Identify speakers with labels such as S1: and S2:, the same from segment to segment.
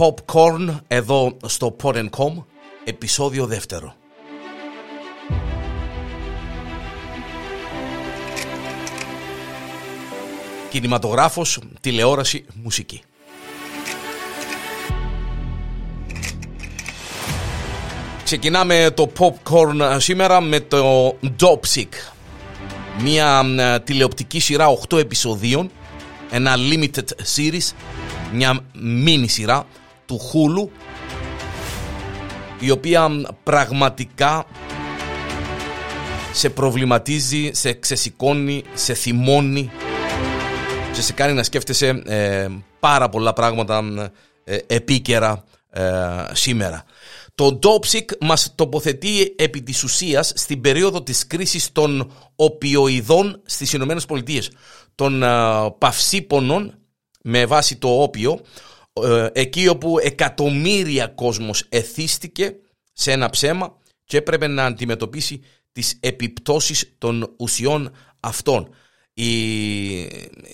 S1: Popcorn εδώ στο Pod.com, επεισόδιο δεύτερο. Κινηματογράφος, τηλεόραση, μουσική. Ξεκινάμε το popcorn σήμερα με το Dopsic. Μια ε, τηλεοπτική σειρά 8 επεισοδίων, ένα limited series, μια mini σειρά του Hulu η οποία πραγματικά σε προβληματίζει, σε ξεσηκώνει, σε θυμώνει και σε κάνει να σκέφτεσαι ε, πάρα πολλά πράγματα ε, επίκαιρα ε, σήμερα. Το Dopsic μας τοποθετεί επί της ουσίας στην περίοδο της κρίσης των οπιοειδών στις Ηνωμένες Πολιτείες. Των παυσίπονων με βάση το όπιο, εκεί όπου εκατομμύρια κόσμος εθίστηκε σε ένα ψέμα και έπρεπε να αντιμετωπίσει τις επιπτώσεις των ουσιών αυτών. Η,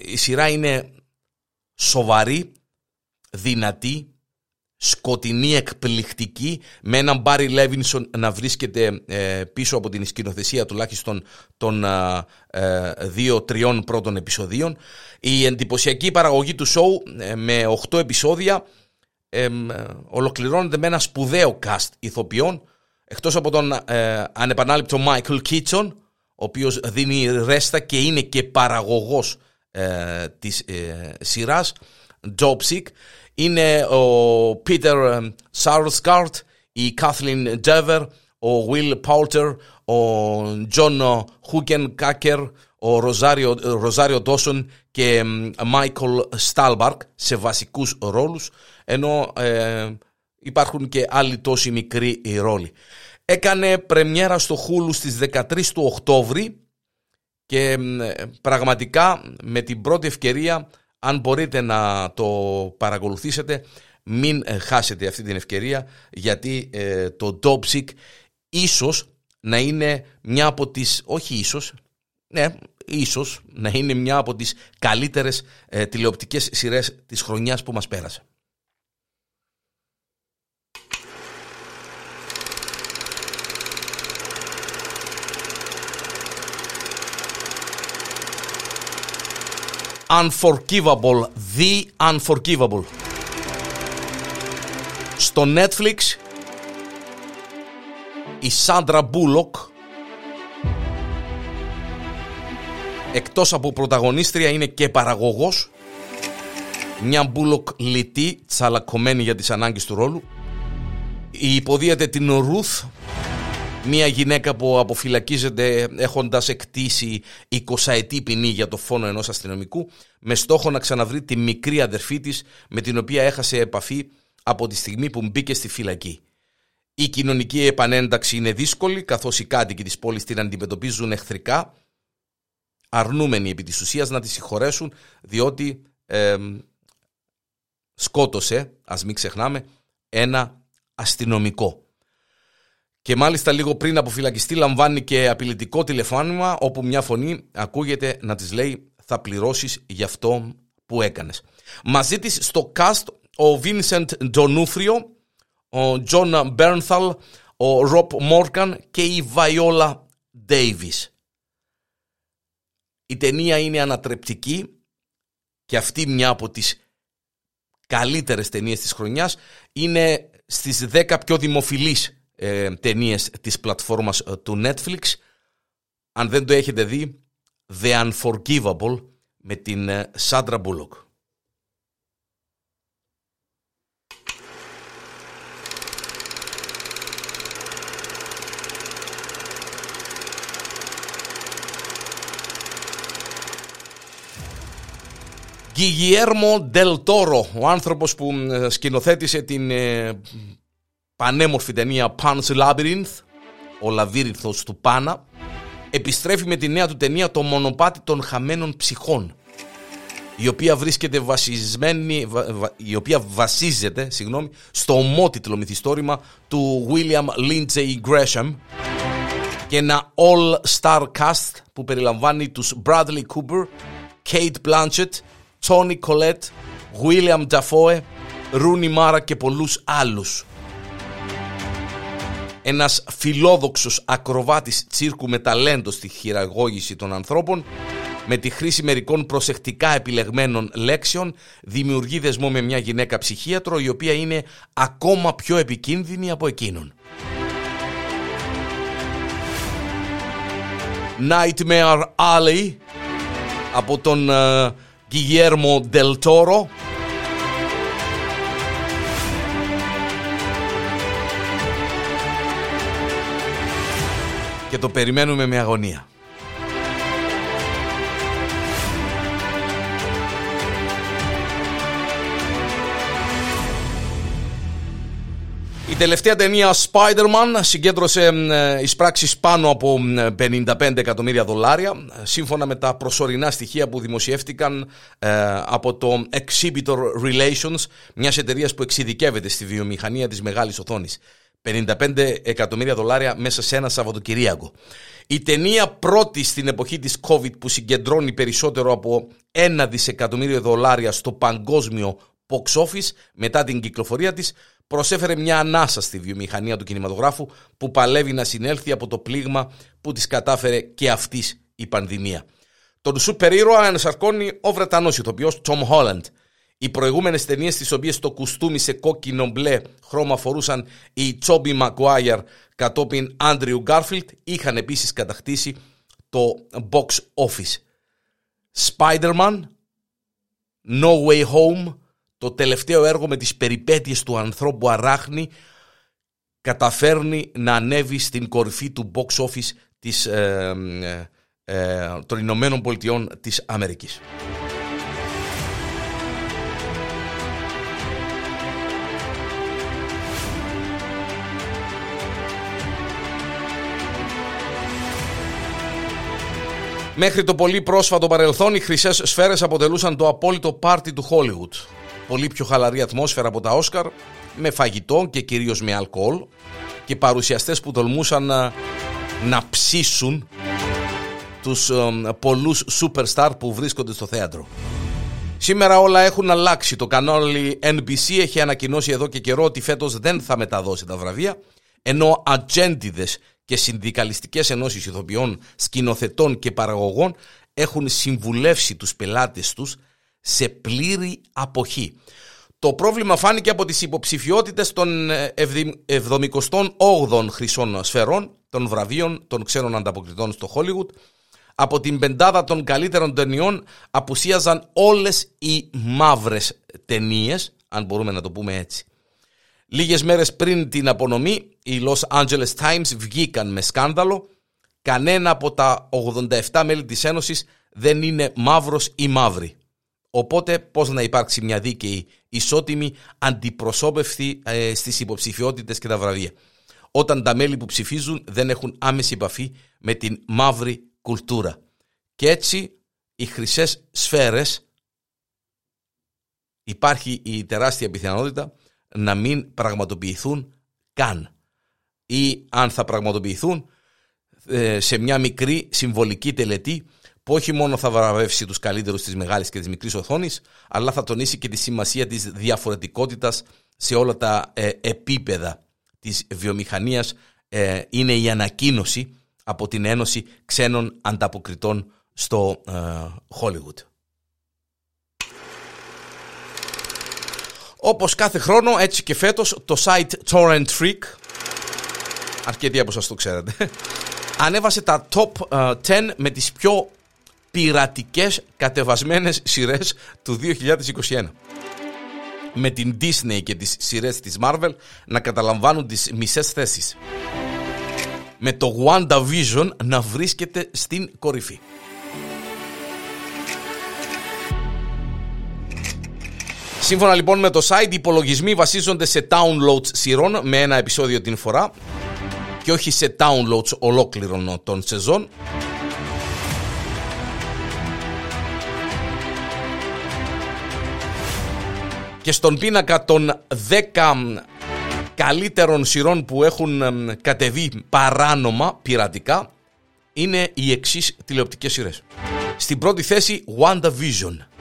S1: η σειρά είναι σοβαρή, δυνατή, σκοτεινή, εκπληκτική με έναν Μπάρι Λέβινσον να βρίσκεται ε, πίσω από την σκηνοθεσία τουλάχιστον των ε, δύο-τριών πρώτων επεισοδίων. Η εντυπωσιακή παραγωγή του σοου ε, με 8 επεισόδια ολοκληρώνεται με ένα σπουδαίο cast ηθοποιών εκτός από τον ανεπανάληπτο Michael Kitson ο οποίος δίνει ρέστα και είναι και παραγωγός της σειράς Sick είναι ο Peter Sarsgaard, η Kathleen Dever, ο Will Poulter, ο John Hugenkacker, ο Ροζάριο Dawson και Michael Stalbark σε βασικούς ρόλους, ενώ ε, υπάρχουν και άλλοι τόσοι μικροί ρόλοι. Έκανε πρεμιέρα στο Hulu στις 13 του Οκτώβρη και πραγματικά με την πρώτη ευκαιρία αν μπορείτε να το παρακολουθήσετε, μην ε, χάσετε αυτή την ευκαιρία γιατί ε, το Dobsik ίσως να είναι μια από τις, όχι ίσως, ναι, ίσως να είναι μια από τις καλύτερες ε, τηλεοπτικές σειρές της χρονιάς που μας πέρασε. Unforgivable, The Unforgivable. Στο Netflix η Σάντρα Μπούλοκ εκτός από πρωταγωνίστρια είναι και παραγωγός μια Μπούλοκ λιτή, τσαλακωμένη για τις ανάγκες του ρόλου υποδύεται την Ρουθ μια γυναίκα που αποφυλακίζεται έχοντας εκτίσει 20 ετή ποινή για το φόνο ενός αστυνομικού με στόχο να ξαναβρει τη μικρή αδερφή της με την οποία έχασε επαφή από τη στιγμή που μπήκε στη φυλακή. Η κοινωνική επανένταξη είναι δύσκολη καθώς οι κάτοικοι της πόλης την αντιμετωπίζουν εχθρικά αρνούμενοι επί της ουσίας να τη συγχωρέσουν διότι σκότωσε, ας μην ξεχνάμε, ένα αστυνομικό. Και μάλιστα λίγο πριν από φυλακιστή λαμβάνει και απειλητικό τηλεφώνημα όπου μια φωνή ακούγεται να της λέει θα πληρώσεις για αυτό που έκανες. Μαζί της στο cast ο Vincent Ντονούφριο, ο John Bernthal, ο Rob Morgan και η Viola Davis. Η ταινία είναι ανατρεπτική και αυτή μια από τις καλύτερες ταινίες της χρονιάς είναι στις 10 πιο δημοφιλείς ε, ταινίες της πλατφόρμας ε, του Netflix. Αν δεν το έχετε δει, The Unforgivable με την Σάντρα Μπούλοκ. Γκυγιέρμο Ντελ Τόρο, ο άνθρωπος που ε, σκηνοθέτησε την πανέμορφη ταινία Pan's Labyrinth, ο λαβύρινθος του Πάνα, επιστρέφει με τη νέα του ταινία το μονοπάτι των χαμένων ψυχών, η οποία βρίσκεται βασισμένη, η οποία βασίζεται συγγνώμη, στο ομότιτλο μυθιστόρημα του William Lindsay Gresham και ένα all-star cast που περιλαμβάνει τους Bradley Cooper, Kate Blanchett, Tony Collette, William Dafoe, Ρούνι Μάρα και πολλούς άλλους. Ένας φιλόδοξος ακροβάτης τσίρκου με ταλέντο στη χειραγώγηση των ανθρώπων με τη χρήση μερικών προσεκτικά επιλεγμένων λέξεων δημιουργεί δεσμό με μια γυναίκα ψυχίατρο η οποία είναι ακόμα πιο επικίνδυνη από εκείνον. Nightmare Alley από τον uh, Guillermo Del Toro και το περιμένουμε με αγωνία. Η τελευταία ταινία Spider-Man συγκέντρωσε ε, εισπράξεις πάνω από 55 εκατομμύρια δολάρια σύμφωνα με τα προσωρινά στοιχεία που δημοσιεύτηκαν ε, από το Exhibitor Relations μιας εταιρείας που εξειδικεύεται στη βιομηχανία της μεγάλης οθόνης. 55 εκατομμύρια δολάρια μέσα σε ένα Σαββατοκυριακό. Η ταινία πρώτη στην εποχή της COVID που συγκεντρώνει περισσότερο από ένα δισεκατομμύριο δολάρια στο παγκόσμιο box office μετά την κυκλοφορία της προσέφερε μια ανάσα στη βιομηχανία του κινηματογράφου που παλεύει να συνέλθει από το πλήγμα που της κατάφερε και αυτής η πανδημία. Τον σούπερ ήρωα ενσαρκώνει ο Βρετανός ηθοποιός Tom Holland. Οι προηγούμενες ταινίες τις οποίες το κουστούμι σε κόκκινο μπλε χρώμα φορούσαν οι Τσόμπι Μαγκουάιερ κατόπιν Άντριου Γκάρφιλτ είχαν επίσης κατακτήσει το box office. Spider-Man, No Way Home, το τελευταίο έργο με τις περιπέτειες του ανθρώπου αράχνη καταφέρνει να ανέβει στην κορυφή του box office της, ε, ε, ε, των Ηνωμένων Πολιτειών της Αμερικής. Μέχρι το πολύ πρόσφατο παρελθόν οι χρυσές σφαίρες αποτελούσαν το απόλυτο πάρτι του Hollywood πολύ πιο χαλαρή ατμόσφαιρα από τα Όσκαρ με φαγητό και κυρίως με αλκοόλ και παρουσιαστές που τολμούσαν να, να ψήσουν τους ε, πολλούς superstar που βρίσκονται στο θέατρο. Σήμερα όλα έχουν αλλάξει. Το κανάλι NBC έχει ανακοινώσει εδώ και καιρό ότι φέτος δεν θα μεταδώσει τα βραβεία ενώ ατζέντιδες και συνδικαλιστικές ενώσεις ηθοποιών, σκηνοθετών και παραγωγών έχουν συμβουλεύσει τους πελάτες τους σε πλήρη αποχή. Το πρόβλημα φάνηκε από τις υποψηφιότητες των 78 χρυσών σφαιρών, των βραβείων των ξένων ανταποκριτών στο Hollywood. Από την πεντάδα των καλύτερων ταινιών απουσίαζαν όλες οι μαύρες ταινίες, αν μπορούμε να το πούμε έτσι. Λίγες μέρες πριν την απονομή, οι Los Angeles Times βγήκαν με σκάνδαλο. Κανένα από τα 87 μέλη της Ένωσης δεν είναι μαύρος ή μαύρη. Οπότε πώς να υπάρξει μια δίκαιη ισότιμη αντιπροσώπευση ε, στις υποψηφιότητες και τα βραβεία. Όταν τα μέλη που ψηφίζουν δεν έχουν άμεση επαφή με την μαύρη κουλτούρα. Και έτσι οι χρυσές σφαίρες υπάρχει η τεράστια πιθανότητα να μην πραγματοποιηθούν καν. Ή αν θα πραγματοποιηθούν ε, σε μια μικρή συμβολική τελετή που όχι μόνο θα βραβεύσει τους καλύτερους της μεγάλης και της μικρής οθόνης, αλλά θα τονίσει και τη σημασία της διαφορετικότητας σε όλα τα ε, επίπεδα της βιομηχανίας. Ε, είναι η ανακοίνωση από την Ένωση Ξένων Ανταποκριτών στο ε, Hollywood. Όπως κάθε χρόνο, έτσι και φέτος, το site Torrent Freak, αρκετοί από σας το ξέρετε, ανέβασε τα top 10 με τις πιο πειρατικές κατεβασμένες σειρές του 2021 με την Disney και τις σειρές της Marvel να καταλαμβάνουν τις μισές θέσεις. Με το WandaVision να βρίσκεται στην κορυφή. Σύμφωνα λοιπόν με το site, οι υπολογισμοί βασίζονται σε downloads σειρών με ένα επεισόδιο την φορά και όχι σε downloads ολόκληρων των σεζόν και στον πίνακα των 10 καλύτερων σειρών που έχουν κατεβεί παράνομα, πειρατικά, είναι οι εξής τηλεοπτικές σειρές. Στην πρώτη θέση WandaVision.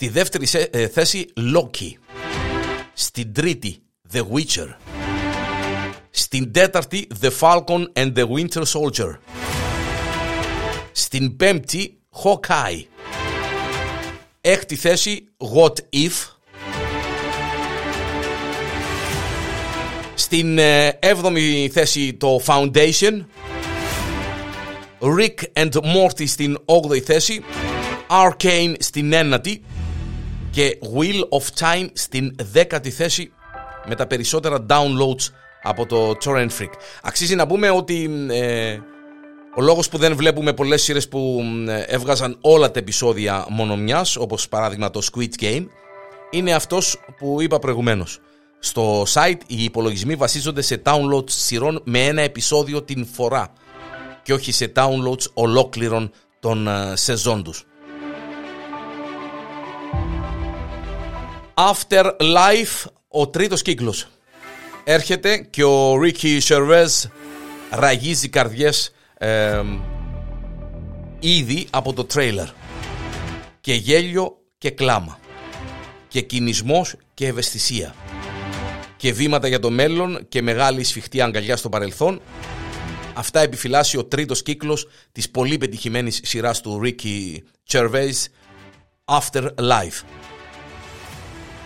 S1: Στη δεύτερη ε, θέση Loki. Στην τρίτη The Witcher. Στην τέταρτη The Falcon and the Winter Soldier. Στην πέμπτη Hawkeye. Έκτη θέση What If. Στην ε, έβδομη θέση το Foundation. Rick and Morty στην 8η θέση. Arcane στην 9η. Και Wheel of Time στην 10η θέση με τα περισσότερα downloads από το Torrent Freak. Αξίζει να πούμε ότι ε, ο λόγος που δεν βλέπουμε πολλές σειρές που ε, έβγαζαν όλα τα επεισόδια μόνο μιας, όπως παράδειγμα το Squid Game, είναι αυτός που είπα προηγουμένως. Στο site οι υπολογισμοί βασίζονται σε downloads σειρών με ένα επεισόδιο την φορά και όχι σε downloads ολόκληρων των ε, σεζόν τους. Afterlife, ο τρίτος κύκλος. Έρχεται και ο Ricky Gervais ραγίζει καρδιές ήδη από το τρέιλερ. Και γέλιο και κλάμα. Και κινησμός και ευαισθησία. Και βήματα για το μέλλον και μεγάλη σφιχτή αγκαλιά στο παρελθόν. Αυτά επιφυλάσσει ο τρίτος κύκλος της πολύ πετυχημένης σειράς του Ricky Gervais Afterlife.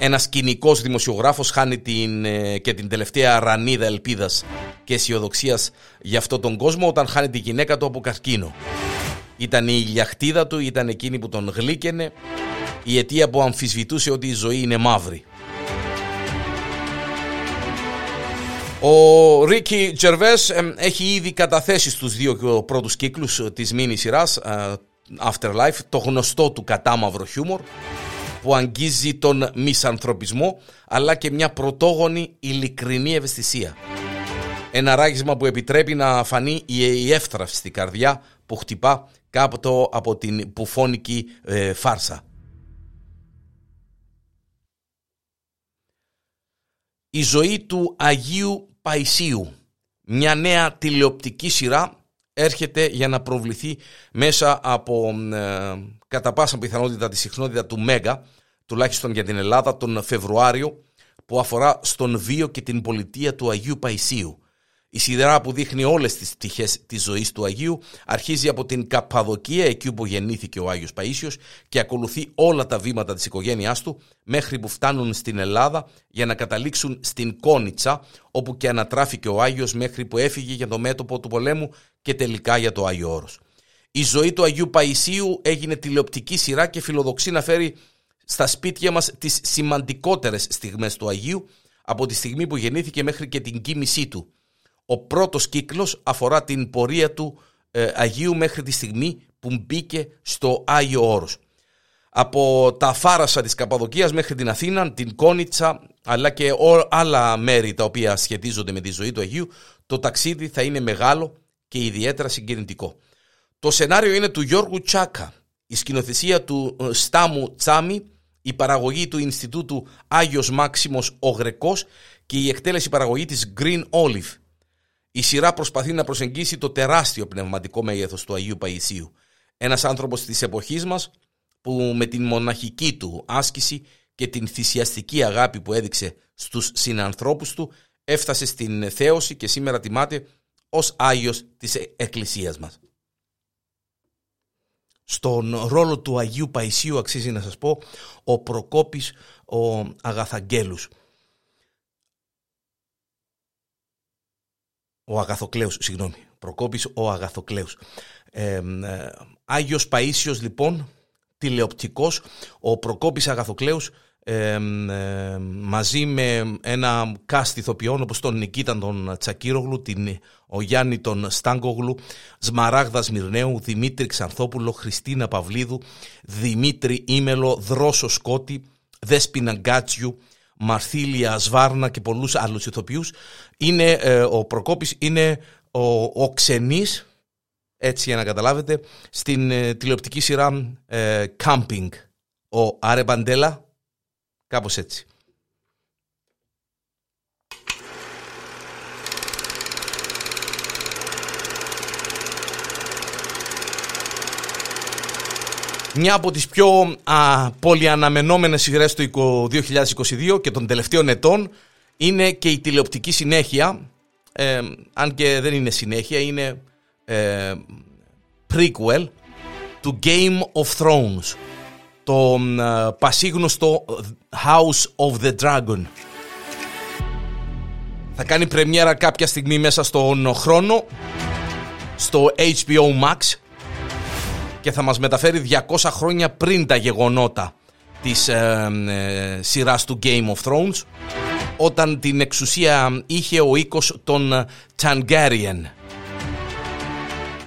S1: Ένας κοινικός δημοσιογράφος χάνει την, ε, και την τελευταία ρανίδα ελπίδας και αισιοδοξίας για αυτόν τον κόσμο όταν χάνει τη γυναίκα του από καρκίνο. Ήταν η ηλιαχτίδα του, ήταν εκείνη που τον γλύκαινε, η αιτία που αμφισβητούσε ότι η ζωή είναι μαύρη. Ο Ρίκι Τζερβές έχει ήδη καταθέσει στους δύο πρώτους κύκλους της μίνι σειράς ε, Afterlife το γνωστό του κατάμαυρο χιούμορ που αγγίζει τον μισανθρωπισμό αλλά και μια πρωτόγονη ειλικρινή ευαισθησία. Ένα ράγισμα που επιτρέπει να φανεί η εύθραυστη καρδιά που χτυπά κάπου από την πουφώνικη ε, φάρσα. Η ζωή του Αγίου Παϊσίου, μια νέα τηλεοπτική σειρά έρχεται για να προβληθεί μέσα από ε, κατά πάσα πιθανότητα τη συχνότητα του Μέγα, τουλάχιστον για την Ελλάδα, τον Φεβρουάριο, που αφορά στον βίο και την πολιτεία του Αγίου Παϊσίου. Η σιδερά που δείχνει όλες τις τυχές της ζωής του Αγίου αρχίζει από την Καπαδοκία, εκεί που γεννήθηκε ο Άγιος Παΐσιος και ακολουθεί όλα τα βήματα της οικογένειάς του μέχρι που φτάνουν στην Ελλάδα για να καταλήξουν στην Κόνιτσα, όπου και ανατράφηκε ο Άγιος μέχρι που έφυγε για το μέτωπο του πολέμου και τελικά για το Άγιο Όρος. Η ζωή του Αγίου Παϊσίου έγινε τηλεοπτική σειρά και φιλοδοξεί να φέρει στα σπίτια μας τις σημαντικότερες στιγμές του Αγίου από τη στιγμή που γεννήθηκε μέχρι και την κοίμησή του. Ο πρώτος κύκλος αφορά την πορεία του ε, Αγίου μέχρι τη στιγμή που μπήκε στο Άγιο Όρος. Από τα Φάρασα της Καπαδοκίας μέχρι την Αθήνα, την Κόνιτσα αλλά και άλλα μέρη τα οποία σχετίζονται με τη ζωή του Αγίου, το ταξίδι θα είναι μεγάλο και ιδιαίτερα συγκινητικό. Το σενάριο είναι του Γιώργου Τσάκα, η σκηνοθεσία του ε, Στάμου Τσάμι, η παραγωγή του Ινστιτούτου Άγιος Μάξιμος ο Γρεκός και η εκτέλεση παραγωγή της Green Olive. Η σειρά προσπαθεί να προσεγγίσει το τεράστιο πνευματικό μέγεθος του Αγίου Παϊσίου. Ένας άνθρωπος της εποχής μας που με την μοναχική του άσκηση και την θυσιαστική αγάπη που έδειξε στους συνανθρώπους του έφτασε στην θέωση και σήμερα τιμάται ως Άγιος της Εκκλησίας μας. Στον ρόλο του Αγίου Παϊσίου αξίζει να σας πω ο Προκόπης ο Αγαθαγγέλους. Ο Αγαθοκλέους, συγγνώμη. Προκόπης ο Αγαθοκλέους. Ε, Άγιος Παΐσιος λοιπόν, τηλεοπτικός, ο Προκόπης Αγαθοκλέους ε, μαζί με ένα κάστη ηθοποιών όπως τον Νικήταν τον Τσακύρογλου, την, ο Γιάννη τον Στάγκογλου, Σμαράγδα Μυρναίου, Δημήτρη Ξανθόπουλο, Χριστίνα Παυλίδου, Δημήτρη Ήμελο, Δρόσο Σκότη, Δέσποινα Γκάτσιου, Μαρθήλια Σβάρνα και πολλούς άλλους ηθοποιούς. Είναι, ε, ο Προκόπης είναι ο, ο ξενής, έτσι για να καταλάβετε, στην ε, τηλεοπτική σειρά ε, Camping. Ο Άρε Μπαντέλα, Κάπως έτσι. μια από τις πιο α, πολυαναμενόμενες σειρές του 2022 και των τελευταίων ετών είναι και η τηλεοπτική συνέχεια ε, αν και δεν είναι συνέχεια είναι ε, prequel του Game of Thrones το ε, πασίγνωστο House of the Dragon θα κάνει πρεμιέρα κάποια στιγμή μέσα στον χρόνο στο HBO Max και θα μας μεταφέρει 200 χρόνια πριν τα γεγονότα της ε, ε, σειράς του Game of Thrones όταν την εξουσία είχε ο οίκος των Tangarian.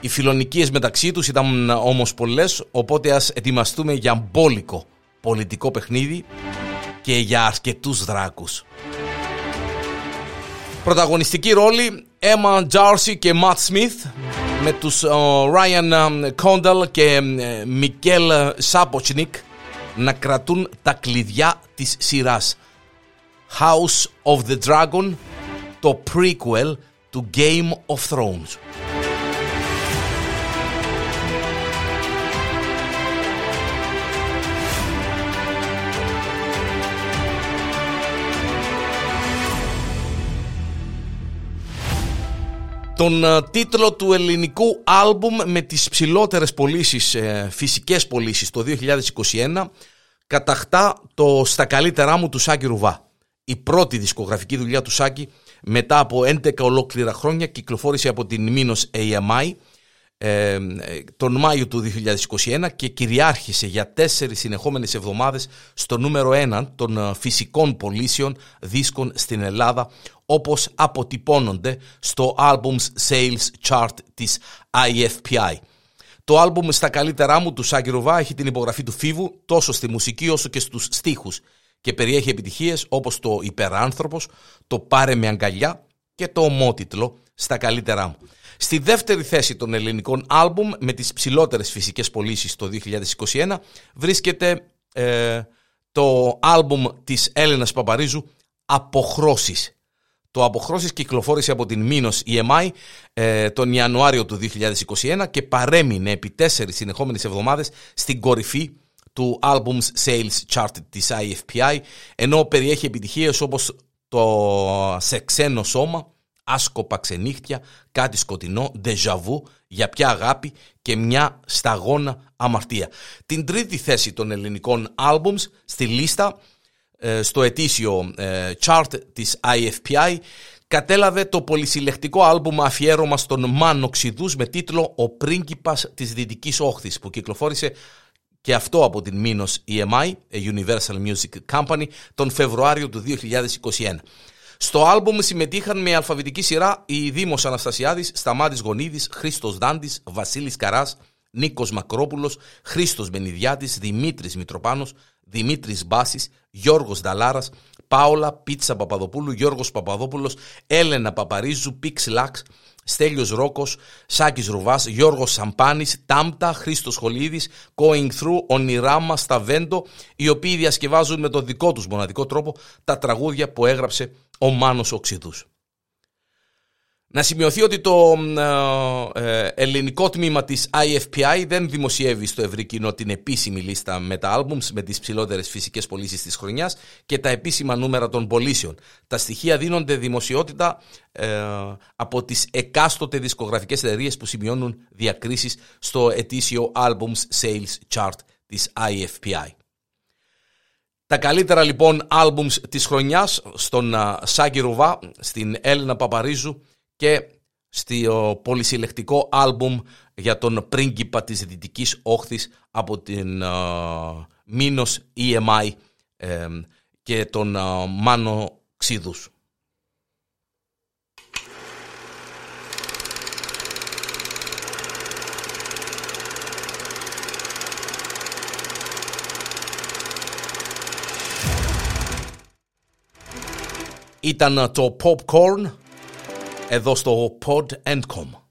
S1: Οι φιλονικίες μεταξύ τους ήταν όμως πολλές, οπότε ας ετοιμαστούμε για μπόλικο πολιτικό παιχνίδι και για αρκετούς δράκους. Πρωταγωνιστική ρόλη Emma Jarcy και Matt Smith με τους Ryan Condal και Μικέλ Σάποτσνικ να κρατούν τα κλειδιά της σειράς House of the Dragon το prequel του Game of Thrones. Τον ε, τίτλο του ελληνικού άλμπουμ με τις ψηλότερες πωλήσεις, ε, φυσικές πωλήσεις το 2021 καταχτά το «Στα καλύτερά μου» του Σάκη Ρουβά. Η πρώτη δισκογραφική δουλειά του Σάκη μετά από 11 ολόκληρα χρόνια κυκλοφόρησε από την Μήνος AMI ε, τον Μάιο του 2021 και κυριάρχησε για τέσσερις συνεχόμενες εβδομάδες στο νούμερο 1 των ε, φυσικών πωλήσεων δίσκων στην Ελλάδα όπως αποτυπώνονται στο Albums Sales Chart της IFPI. Το άλμπουμ στα καλύτερά μου του Σάκη Ρουβά έχει την υπογραφή του Φίβου τόσο στη μουσική όσο και στους στίχους και περιέχει επιτυχίες όπως το «Υπεράνθρωπος», το «Πάρε με αγκαλιά» και το ομότιτλο «Στα καλύτερά μου». Στη δεύτερη θέση των ελληνικών άλμπουμ με τις ψηλότερες φυσικές πωλήσεις το 2021 βρίσκεται ε, το άλμπουμ της Έλενας Παπαρίζου «Αποχρώσεις». Το «Αποχρώσεις» κυκλοφόρησε από την Μήνος EMI ε, τον Ιανουάριο του 2021 και παρέμεινε επί τέσσερις συνεχόμενες εβδομάδες στην κορυφή του Albums Sales Chart της IFPI ενώ περιέχει επιτυχίες όπως το «Σε ξένο σώμα», άσκοπα ξενύχτια, κάτι σκοτεινό, ντεζαβού, για ποια αγάπη και μια σταγόνα αμαρτία. Την τρίτη θέση των ελληνικών albums στη λίστα ε, στο ετήσιο ε, chart της IFPI κατέλαβε το πολυσυλλεκτικό άλμπουμ αφιέρωμα στον Μάνο Ξηδούς με τίτλο «Ο πρίγκιπας της Δυτικής Όχθης» που κυκλοφόρησε και αυτό από την Μήνος EMI, Universal Music Company, τον Φεβρουάριο του 2021. Στο άλμπουμ συμμετείχαν με αλφαβητική σειρά οι Δήμος Αναστασιάδης, Σταμάτης Γονίδης, Χρήστος Δάντης, Βασίλης Καράς, Νίκος Μακρόπουλος, Χρήστος Μπενιδιάτης, Δημήτρης Μητροπάνος, Δημήτρης Μπάσης, Γιώργος Δαλάρας, Πάολα Πίτσα Παπαδοπούλου, Γιώργος Παπαδόπουλος, Έλενα Παπαρίζου, Πίξ Λάξ, Στέλιος Ρόκος, Σάκης Ρουβάς, Γιώργος Σαμπάνης, Τάμπτα, Χρήστος Χολίδης, Going Through, Ονειράμα, Σταβέντο, οι οποίοι διασκευάζουν με τον δικό τους μοναδικό τρόπο τα τραγούδια που έγραψε ο Μάνος Οξυδούς. Να σημειωθεί ότι το ε, ε, ελληνικό τμήμα της IFPI δεν δημοσιεύει στο ευρύ κοινό την επίσημη λίστα με τα albums με τις ψηλότερες φυσικές πωλήσεις της χρονιάς και τα επίσημα νούμερα των πωλήσεων. Τα στοιχεία δίνονται δημοσιότητα ε, από τις εκάστοτε δισκογραφικές εταιρείες που σημειώνουν διακρίσεις στο ετήσιο Albums Sales Chart της IFPI. Τα καλύτερα λοιπόν albums της χρονιάς στον Σάκη Ρουβά, στην Έλληνα Παπαρίζου και στο πολυσυλλεκτικό άλμπουμ για τον πρίγκιπα της Δυτικής Όχθης από την uh, Μίνος EMI και τον Μάνο Ξίδους. Ήταν το Popcorn εδώ στο Pod Endcom.